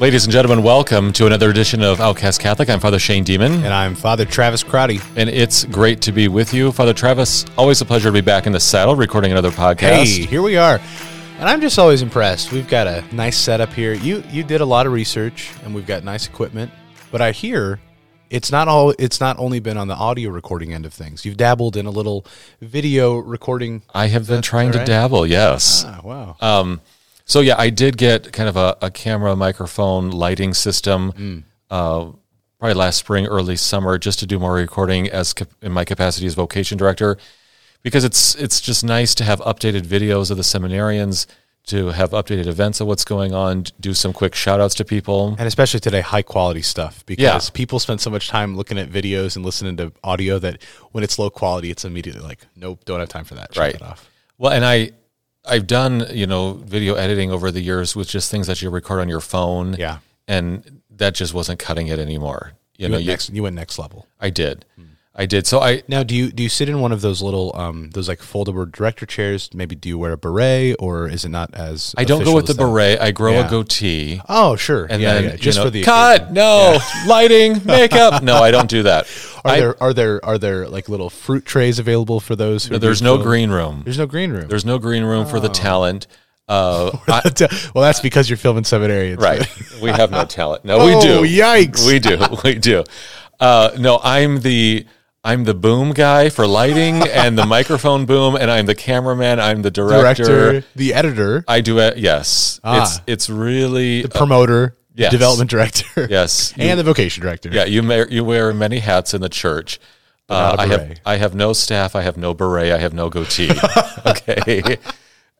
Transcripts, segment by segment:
Ladies and gentlemen, welcome to another edition of Outcast Catholic. I'm Father Shane Demon, And I'm Father Travis Crotty. and it's great to be with you. Father Travis, always a pleasure to be back in the saddle recording another podcast. Hey, here we are. And I'm just always impressed. We've got a nice setup here. You you did a lot of research and we've got nice equipment. But I hear it's not all it's not only been on the audio recording end of things. You've dabbled in a little video recording. I have been trying to dabble, yes. Ah, wow. Um, so, yeah, I did get kind of a, a camera, microphone, lighting system Mm. uh, probably last spring, early summer, just to do more recording as in my capacity as vocation director. Because it's it's just nice to have updated videos of the seminarians, to have updated events of what's going on, do some quick shout outs to people. and especially today, high quality stuff because Yeah. people spend so much time looking at videos and listening to audio that when it's low quality, it's immediately like, nope, don't have time for that. Shut Right. it off. Well, and I, I've done you know video editing over the years with just things that you record on your phone. Yeah. and that just wasn't cutting it anymore. You, You, know, went you, next, you went next level. I did, hmm. I did. So I Now, do you do you sit in one of those little um those like foldable director chairs? Maybe do you wear a beret, or is it not as? I don't go with the that? beret. I grow Yeah. a goatee. Oh, sure. And yeah, then yeah. you just know, for the cut. occasion. No lighting, makeup. No, I don't do that. Are I- there are there are there like little fruit trays available for those? Who there's no green room. There's no green room. There's no green room for the Oh. talent. Uh, I- well, that's because you're filming seminarians, right. We have no talent. No, we Oh, do. yikes. We do. We do. Uh, no, I'm the I'm the boom guy for lighting and the microphone boom, and I'm the cameraman. I'm the director. Director, the editor, I do it. Yes, Ah. it's it's really the promoter, the yes. development director, yes. You- and the vocation director. yeah, you may, you wear many hats in the church. Uh, I have. I have no staff. I have no beret. I have no goatee. okay,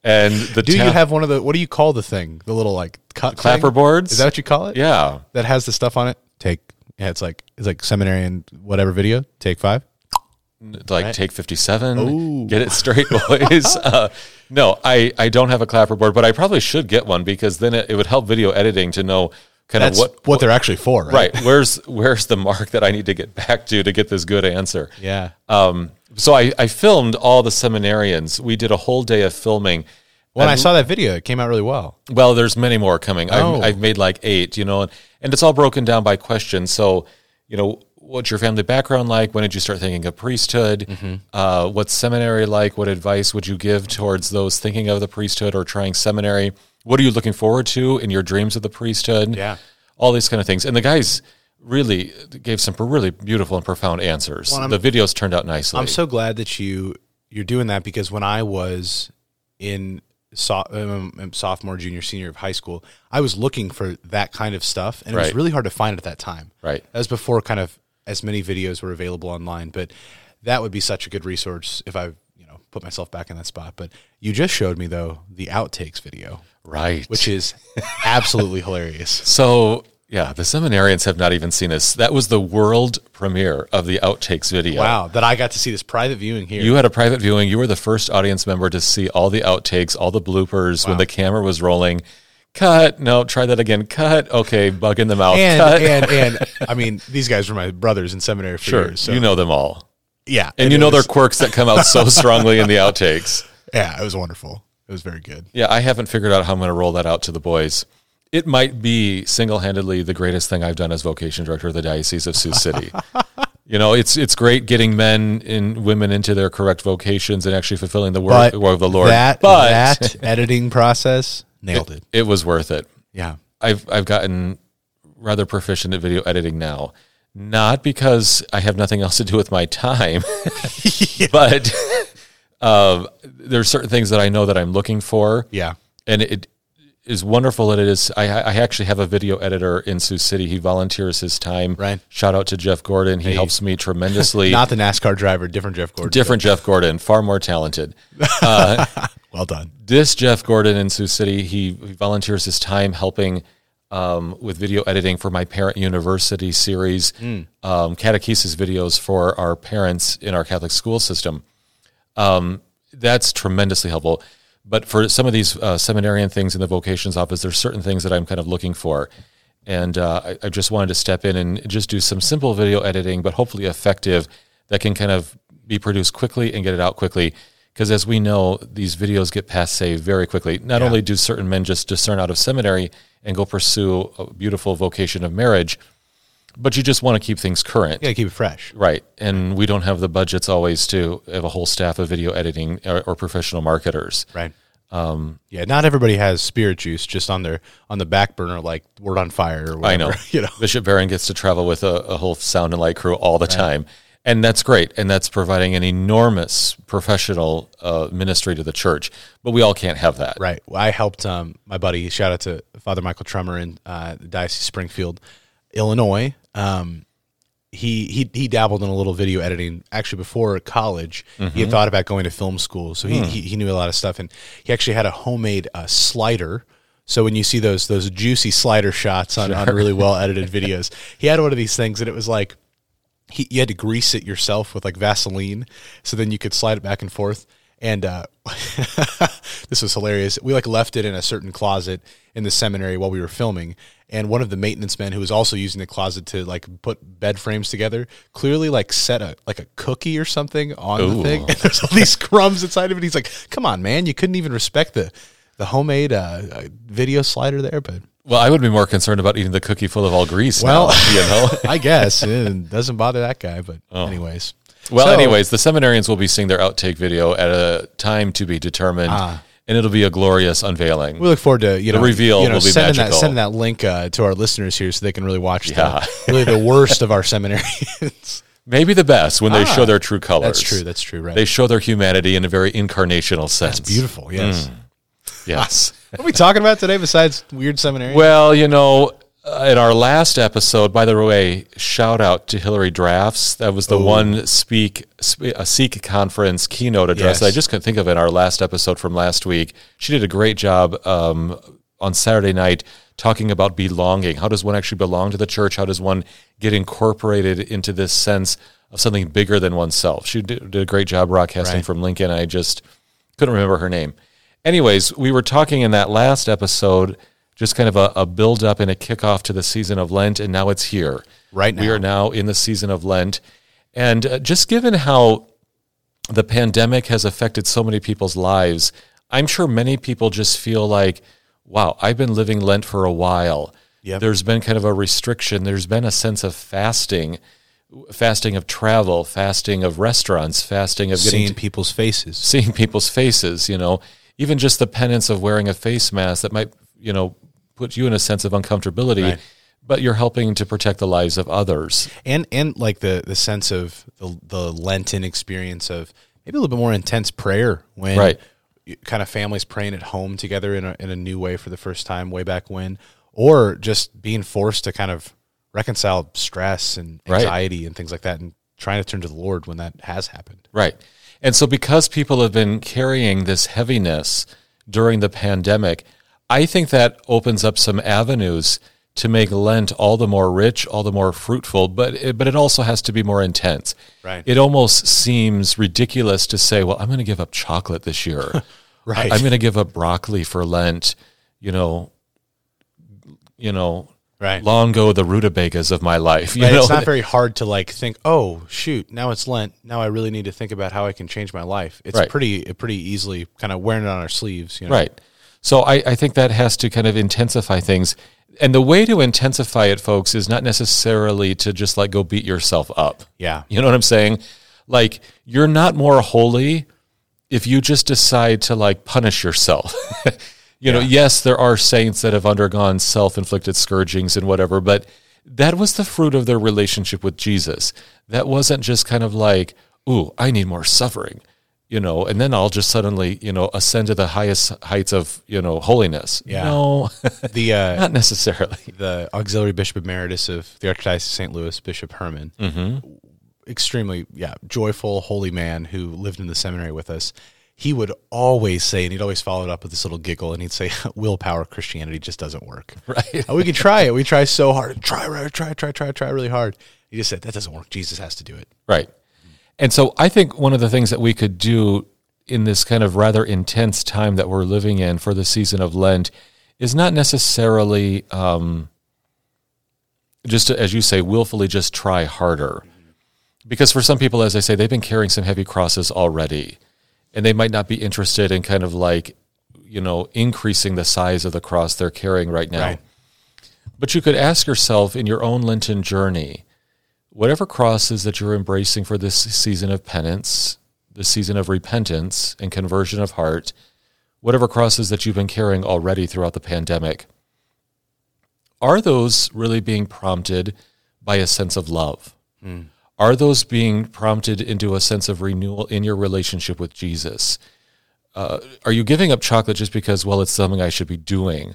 and the Do you have one of the? What do you call the thing? The little like cut clapper thing? boards? Is that what you call it? Yeah, that has the stuff on it. Take yeah, it's like it's like seminary and whatever video. Take five. like take 57 get it straight boys uh, no I, I don't have a clapper board but i probably should get one because then it, it would help video editing to know kind That's of what, what, they're actually for, right? right where's where's the mark that i need to get back to to get this good answer Yeah. um, so I, I filmed all the seminarians we did a whole day of filming when I And- saw that video, it came out really well. well, there's many more coming. Oh. I've, I've made like eight, you know, and, and it's all broken down by question. So, you know, what's your family background like? When did you start thinking of priesthood? Mm-hmm. Uh, what's seminary like? What advice would you give towards those thinking of the priesthood or trying seminary? What are you looking forward to in your dreams of the priesthood? Yeah. All these kind of things. And the guys really gave some really beautiful and profound answers. Well, the videos turned out nicely. I'm so glad that you you're doing that because when I was in so, um, sophomore, junior, senior of high school, I was looking for that kind of stuff, and it was really hard to find at that time. Right. That was before kind of as many videos were available online, but that would be such a good resource if I you know put myself back in that spot. But you just showed me though the outtakes video, right. which is absolutely hilarious. So yeah, the seminarians have not even seen this. That was the world premiere of the outtakes video. Wow, that I got to see this private viewing here. You had a private viewing. You were the first audience member to see all the outtakes, all the bloopers when the camera was rolling. Cut. No, try that again. Cut. Okay, bug in the mouth. and Cut. and and I mean, these guys were my brothers in seminary for sure, years. So you know them all, yeah, and you know their quirks that come out so strongly in the outtakes. Yeah, it was wonderful. It was very good. Yeah, I haven't figured out how I'm going to roll that out to the boys. It might be single-handedly the greatest thing I've done as vocation director of the Diocese of Sioux City. you know, it's it's great getting men and women into their correct vocations and actually fulfilling the word of the Lord. that but that editing process nailed it. it was worth it. Yeah, I've I've gotten rather proficient at video editing now. Not because I have nothing else to do with my time, but uh, there's certain things that I know that I'm looking for. yeah. and it is wonderful that it is. I, I actually have a video editor in Sioux City. He volunteers his time. Right. Shout out to Jeff Gordon. He helps me tremendously. Not the NASCAR driver, different Jeff Gordon. Different Jeff Gordon, far more talented. Well done. This Jeff Gordon in Sioux City, he, he volunteers his time helping um, with video editing for my parent university series, Hmm. um, catechesis videos for our parents in our Catholic school system. Um, that's tremendously helpful. But for some of these uh, seminarian things in the vocations office, there's certain things that I'm kind of looking for. And uh, I, I just wanted to step in and just do some simple video editing, but hopefully effective that can kind of be produced quickly and get it out quickly. Because as we know, these videos get passe very quickly. Not only do certain men just discern out of seminary and go pursue a beautiful vocation of marriage, but you just want to keep things current. Yeah, keep it fresh. Right. And we don't have the budgets always to have a whole staff of video editing or, or professional marketers. Right. Um, yeah, not everybody has spirit juice just on their on the back burner, like word on fire. Or whatever, I know. You know. Bishop Barron gets to travel with a, a whole sound and light crew all the time. And that's great. And that's providing an enormous professional uh, ministry to the church. But we all can't have that. Right. Well, I helped um, my buddy. Shout out to Father Michael Trummer in uh, the Diocese of Springfield, Illinois. Um, he he he dabbled in a little video editing actually before college. He had thought about going to film school, so he, he he knew a lot of stuff, and he actually had a homemade uh, slider. So when you see those those juicy slider shots on, on really well edited videos, he had one of these things, and it was like he, you had to grease it yourself with like Vaseline, so then you could slide it back and forth. And uh, this was hilarious. We like left it in a certain closet in the seminary while we were filming, and one of the maintenance men who was also using the closet to like put bed frames together clearly like set a like a cookie or something on Ooh. the thing, and there's all these crumbs inside of it. He's like, "Come on, man, you couldn't even respect the the homemade uh, uh, video slider there." But Well, I would be more concerned about eating the cookie full of all grease. well, now, you know. I guess it doesn't bother that guy. But anyways. Well, So- anyways, the seminarians will be seeing their outtake video at a time to be determined, and it'll be a glorious unveiling. We look forward to you know the reveal you know, will be sending that sending that link uh, to our listeners here so they can really watch Yeah. the really the worst of our seminarians. Maybe the best when they show their true colors. Ah, That's true. That's true. Right. They show their humanity in a very incarnational sense. That's beautiful. Yes. Yes. What are we talking about today besides weird seminarians? Well, you know, uh, in our last episode, by the way, shout out to Hillary Drafts. That was the one speak sp- a Seek conference keynote address. Yes. that I just couldn't think of in our last episode from last week. She did a great job um, on Saturday night talking about belonging. How does one actually belong to the church? How does one get incorporated into this sense of something bigger than oneself? She did, did a great job broadcasting Right. from Lincoln. I just couldn't remember her name. Anyways, we were talking in that last episode, just kind of a, a build up and a kickoff to the season of Lent, and now it's here. Right now. We are now in the season of Lent. And uh, just given how the pandemic has affected so many people's lives, I'm sure many people just feel like, wow, I've been living Lent for a while. Yep. There's been kind of a restriction. There's been a sense of fasting, fasting of travel, fasting of restaurants, fasting of getting seeing people's faces. seeing people's faces, you know, even just the penance of wearing a face mask that might, you know, put you in a sense of uncomfortability, Right. but you're helping to protect the lives of others. and and like the the sense of the the Lenten experience of maybe a little bit more intense prayer when Right. kind of families praying at home together in a in a new way for the first time way back when, or just being forced to kind of reconcile stress and Right. anxiety and things like that, and trying to turn to the Lord when that has happened. Right. And so because people have been carrying this heaviness during the pandemic, I think that opens up some avenues to make Lent all the more rich, all the more fruitful, but it, but it also has to be more intense. Right. It almost seems ridiculous to say, well, I'm going to give up chocolate this year. Right. I, am going to give up broccoli for Lent. You know, you know, Right. long go the rutabagas of my life. You Right, know, it's not very hard to like think. Oh shoot! Now it's Lent. Now I really need to think about how I can change my life. It's Right. pretty, pretty easily kind of wearing it on our sleeves. You know? Right. So I, I think that has to kind of intensify things. And the way to intensify it, folks, is not necessarily to just like go beat yourself up. Yeah. You know what I'm saying? Like, you're not more holy if you just decide to like punish yourself. you know, yes, there are saints that have undergone self inflicted scourgings and whatever, but that was the fruit of their relationship with Jesus. That wasn't just kind of like, ooh, I need more suffering, you know, and then I'll just suddenly, you know, ascend to the highest heights of, you know, holiness. Yeah. No, The uh, not necessarily. the auxiliary bishop emeritus of the Archdiocese of St. Louis, Bishop Hermann, Mm-hmm. extremely yeah joyful, holy man who lived in the seminary with us. he would always say, and he'd always follow it up with this little giggle, and he'd say, "Willpower Christianity just doesn't work." Right. we can try it. We try so hard. Try, try, try, try, try really hard. He just said that doesn't work. Jesus has to do it. Right. And so I think one of the things that we could do in this kind of rather intense time that we're living in for the season of Lent is not necessarily um, just to, as you say, willfully just try harder. Because for some people, as I say, they've been carrying some heavy crosses already, and they might not be interested in kind of like, you know, increasing the size of the cross they're carrying right now. Right. But you could ask yourself in your own Lenten journey, whatever crosses that you're embracing for this season of penance, the season of repentance and conversion of heart, whatever crosses that you've been carrying already throughout the pandemic, are those really being prompted by a sense of love? Are those being prompted into a sense of renewal in your relationship with Jesus? Uh, are you giving up chocolate just because, well, it's something I should be doing?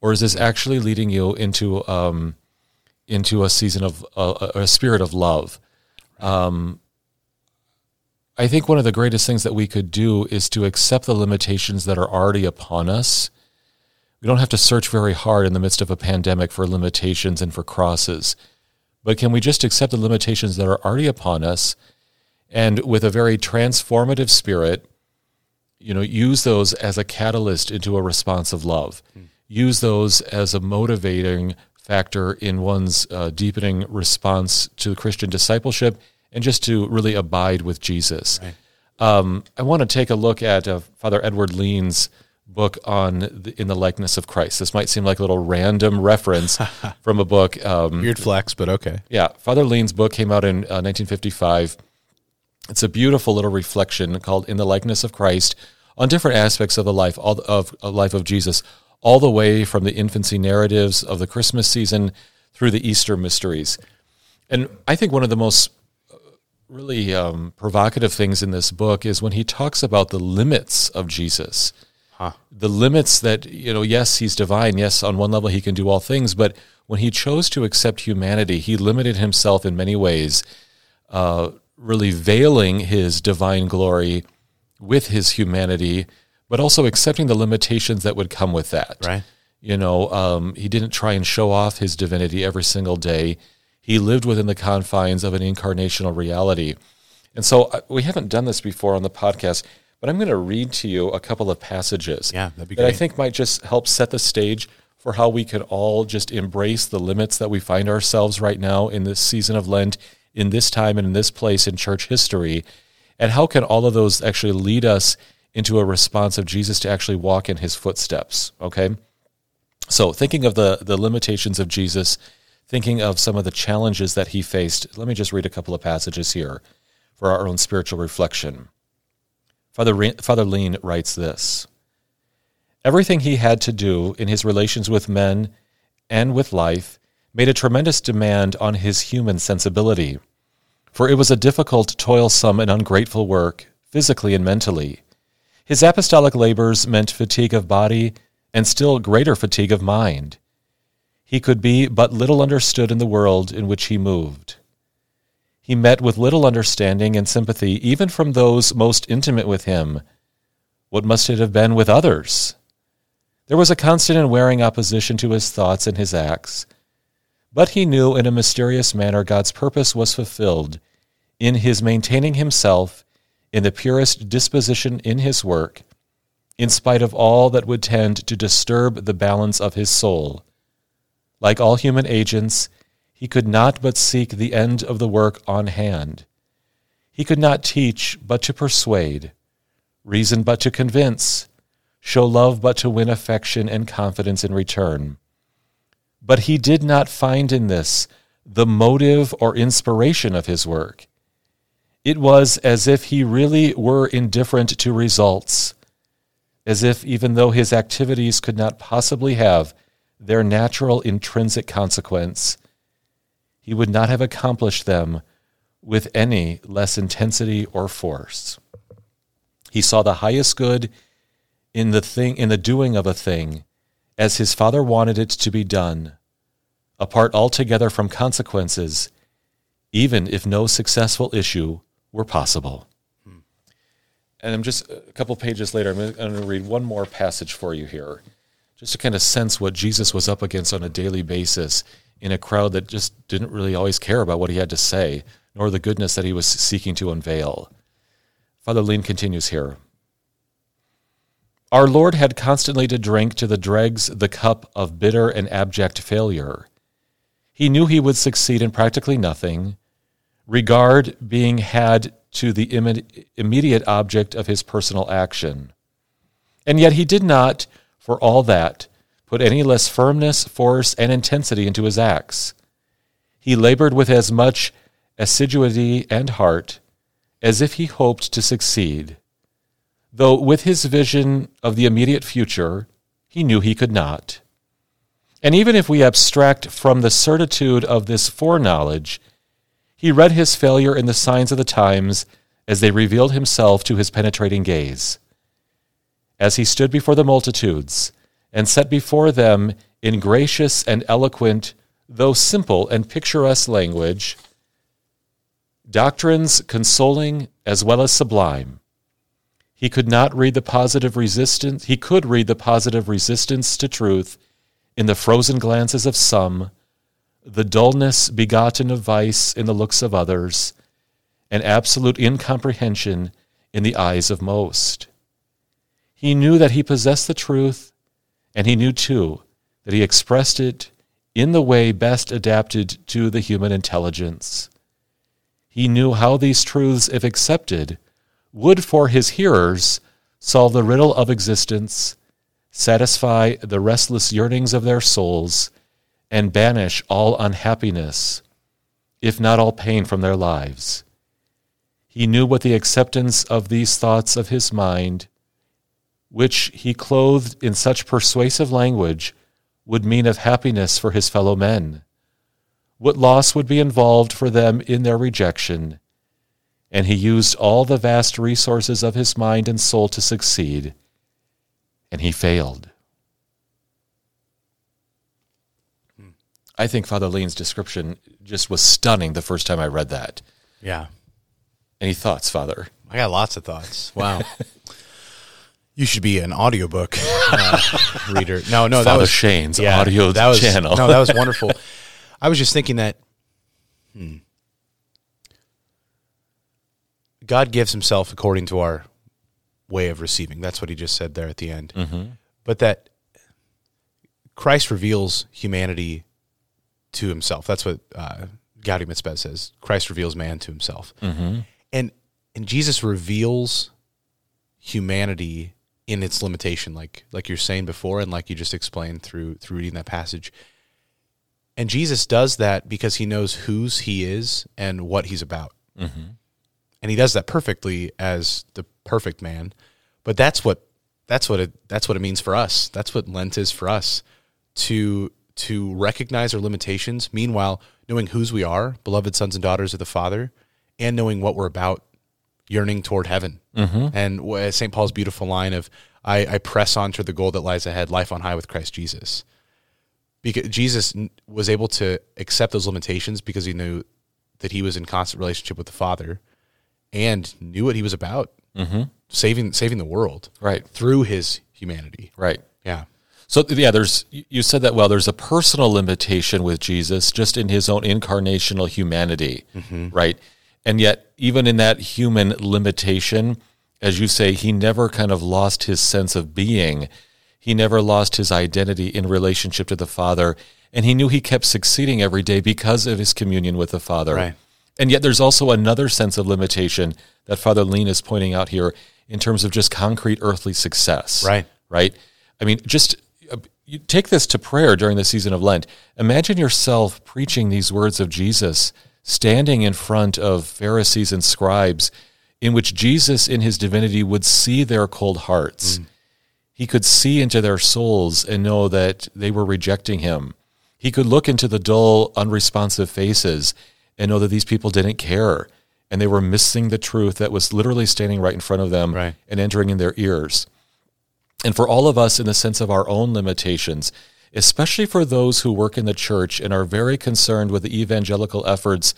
Or is this actually leading you into um, into a season of uh, a spirit of love? Um, I think one of the greatest things that we could do is to accept the limitations that are already upon us. We don't have to search very hard in the midst of a pandemic for limitations and for crosses. But can we just accept the limitations that are already upon us and with a very transformative spirit, you know, use those as a catalyst into a response of love? Use those as a motivating factor in one's uh, deepening response to Christian discipleship and just to really abide with Jesus. Um, I want to take a look at uh, Father Edward Leen's book on the, in the likeness of Christ. This might seem like a little random reference from a book. Um, Weird flex, but okay. yeah, Father Leen's book came out in uh, 1955. It's a beautiful little reflection called "In the Likeness of Christ" on different aspects of the life all of a life of Jesus, all the way from the infancy narratives of the Christmas season through the Easter mysteries. And I think one of the most uh, really um, provocative things in this book is when he talks about the limits of Jesus. The limits that, you know, yes, he's divine. Yes, on one level, he can do all things. But when he chose to accept humanity, he limited himself in many ways, uh, really veiling his divine glory with his humanity, but also accepting the limitations that would come with that. Right. You know, um, he didn't try and show off his divinity every single day. He lived within the confines of an incarnational reality. And so uh, we haven't done this before on the podcast, but I'm going to read to you a couple of passages Yeah, that'd be that I think might just help set the stage for how we could all just embrace the limits that we find ourselves right now in this season of Lent, in this time and in this place in church history. And how can all of those actually lead us into a response of Jesus to actually walk in his footsteps? Okay. So, thinking of the, the limitations of Jesus, thinking of some of the challenges that he faced, let me just read a couple of passages here for our own spiritual reflection. Father, Father Leen writes this Everything he had to do in his relations with men and with life made a tremendous demand on his human sensibility, for it was a difficult, toilsome, and ungrateful work, physically and mentally. His apostolic labors meant fatigue of body and still greater fatigue of mind. He could be but little understood in the world in which he moved. He met with little understanding and sympathy even from those most intimate with him. What must it have been with others? There was a constant and wearing opposition to his thoughts and his acts. But he knew in a mysterious manner God's purpose was fulfilled in his maintaining himself in the purest disposition in his work, in spite of all that would tend to disturb the balance of his soul. Like all human agents, he could not but seek the end of the work on hand. He could not teach but to persuade, reason but to convince, show love but to win affection and confidence in return. But he did not find in this the motive or inspiration of his work. It was as if he really were indifferent to results, as if even though his activities could not possibly have their natural intrinsic consequence, he would not have accomplished them with any less intensity or force. He saw the highest good in the thing in the doing of a thing as his father wanted it to be done, apart altogether from consequences, even if no successful issue were possible. and I'm just a couple pages later, I'm going to read one more passage for you here, just to kind of sense what Jesus was up against on a daily basis in a crowd that just didn't really always care about what he had to say, nor the goodness that he was seeking to unveil. Father Leen continues here. Our Lord had constantly to drink to the dregs the cup of bitter and abject failure. He knew he would succeed in practically nothing, regard being had to the immediate object of his personal action. And yet he did not, for all that, put any less firmness, force, and intensity into his acts. He labored with as much assiduity and heart as if he hoped to succeed, though with his vision of the immediate future, he knew he could not. And even if we abstract from the certitude of this foreknowledge, he read his failure in the signs of the times as they revealed himself to his penetrating gaze. As he stood before the multitudes and set before them in gracious and eloquent, though simple and picturesque language, doctrines consoling as well as sublime, he could not read the positive resistance, he could read the positive resistance to truth in the frozen glances of some the dullness begotten of vice in the looks of others, and absolute incomprehension in the eyes of most. He knew that he possessed the truth, and he knew too that he expressed it in the way best adapted to the human intelligence. He knew how these truths, if accepted, would for his hearers solve the riddle of existence, satisfy the restless yearnings of their souls, and banish all unhappiness, if not all pain, from their lives. He knew what the acceptance of these thoughts of his mind, which he clothed in such persuasive language, would mean of happiness for his fellow men, what loss would be involved for them in their rejection, and he used all the vast resources of his mind and soul to succeed, and he failed. I think Father Leen's description just was stunning the first time I read that. Yeah. Any thoughts, Father? I got lots of thoughts. Wow. you should be an audiobook uh, reader. No, no, Father that was Shane's audio that was, channel. no, that was wonderful. I was just thinking that hmm, God gives himself according to our way of receiving. That's what he just said there at the end. Mm-hmm. But that Christ reveals humanity to himself. That's what uh, Gaudium et Spes says. Christ reveals man to himself, Mm-hmm. and and Jesus reveals humanity in its limitation, like like you're saying before, and like you just explained through through reading that passage. And Jesus does that because he knows whose he is and what he's about, Mm-hmm. and he does that perfectly as the perfect man. But that's what that's what it that's what it means for us. That's what Lent is for us to to recognize our limitations. Meanwhile, knowing whose we are, beloved sons and daughters of the Father, and knowing what we're about, yearning toward heaven. Mm-hmm. And St. Paul's beautiful line of, I, I press on to the goal that lies ahead, life on high with Christ Jesus. Because Jesus was able to accept those limitations because he knew that he was in constant relationship with the Father and knew what he was about, Mm-hmm. saving saving the world Right. through his humanity. Right. Yeah. So yeah, there's you said that well. There's a personal limitation with Jesus, just in his own incarnational humanity, mm-hmm. right? And yet, even in that human limitation, as you say, he never kind of lost his sense of being. He never lost his identity in relationship to the Father, and he knew he kept succeeding every day because of his communion with the Father. Right. And yet, there's also another sense of limitation that Father Leen is pointing out here in terms of just concrete earthly success. Right. Right. I mean, just you take this to prayer during the season of Lent. Imagine yourself preaching these words of Jesus, standing in front of Pharisees and scribes, in which Jesus, in his divinity, would see their cold hearts. Mm. He could see into their souls and know that they were rejecting him. He could look into the dull, unresponsive faces and know that these people didn't care and they were missing the truth that was literally standing right in front of them Right. and entering in their ears. And for all of us, in the sense of our own limitations, especially for those who work in the church and are very concerned with the evangelical efforts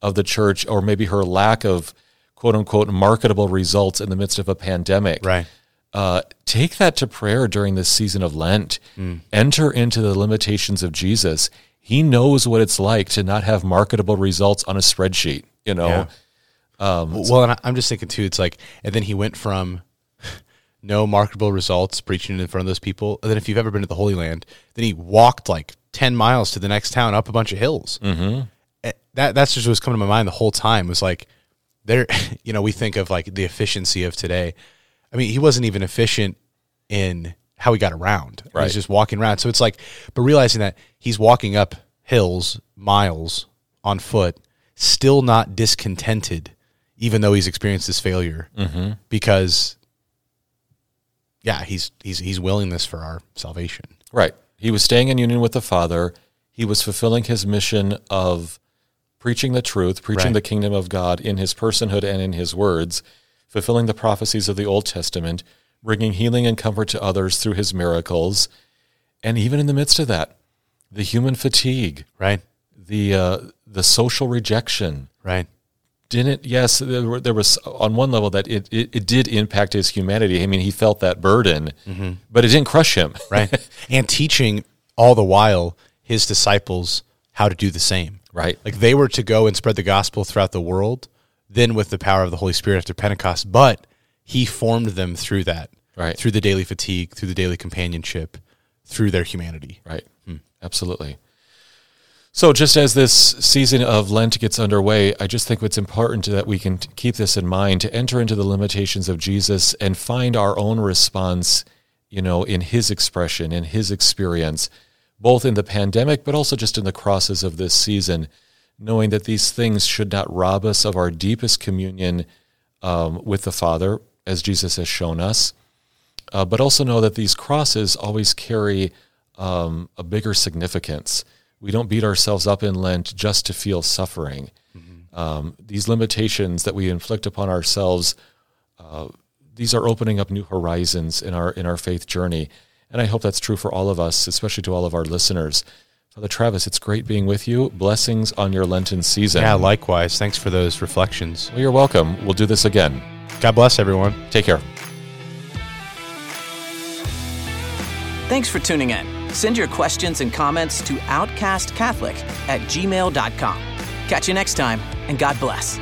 of the church or maybe her lack of quote unquote marketable results in the midst of a pandemic. Right. Uh, take that to prayer during this season of Lent. Enter into the limitations of Jesus. He knows what it's like to not have marketable results on a spreadsheet. You know, Yeah. well, and I'm just thinking too. It's like, and then he went from no marketable results preaching in front of those people. And then, if you've ever been to the Holy Land, then he walked like ten miles to the next town up a bunch of hills. Mm-hmm. That that's just what's coming to my mind the whole time. Was like, there. You know, we think of like the efficiency of today. I mean, he wasn't even efficient in how he got around. Right. He's just walking around. So it's like, but realizing that he's walking up hills, miles on foot, still not discontented, even though he's experienced this failure, Mm-hmm. because, yeah, he's he's he's willing this for our salvation. Right. He was staying in union with the Father. He was fulfilling his mission of preaching the truth, preaching Right. the kingdom of God in his personhood and in his words, fulfilling the prophecies of the Old Testament, bringing healing and comfort to others through his miracles. And even in the midst of that, the human fatigue, Right. the uh, the social rejection, Right. Didn't yes there, were, there was on one level that it, it, it did impact his humanity i mean he felt that burden mm-hmm. but it didn't crush him Right. and teaching all the while his disciples how to do the same. right Like they were to go and spread the gospel throughout the world, then with the power of the Holy Spirit after Pentecost, but he formed them through that. Right. Through the daily fatigue, through the daily companionship, through their humanity. Right. Hmm. Absolutely. So, just as this season of Lent gets underway, I just think it's important that we can keep this in mind to enter into the limitations of Jesus and find our own response, you know, in his expression, in his experience, both in the pandemic, but also just in the crosses of this season, knowing that these things should not rob us of our deepest communion um, with the Father, as Jesus has shown us uh, but also know that these crosses always carry um, a bigger significance. We don't beat ourselves up in Lent just to feel suffering. Um, these limitations that we inflict upon ourselves, uh, these are opening up new horizons in our in our faith journey, and I hope that's true for all of us, especially to all of our listeners. Father Travis, it's great being with you. Blessings on your Lenten season. Yeah, likewise. Thanks for those reflections. well, you're welcome. We'll do this again. God bless everyone. Take care. Thanks for tuning in. Send your questions and comments to outcastcatholic at gmail.com. Catch you next time, and God bless.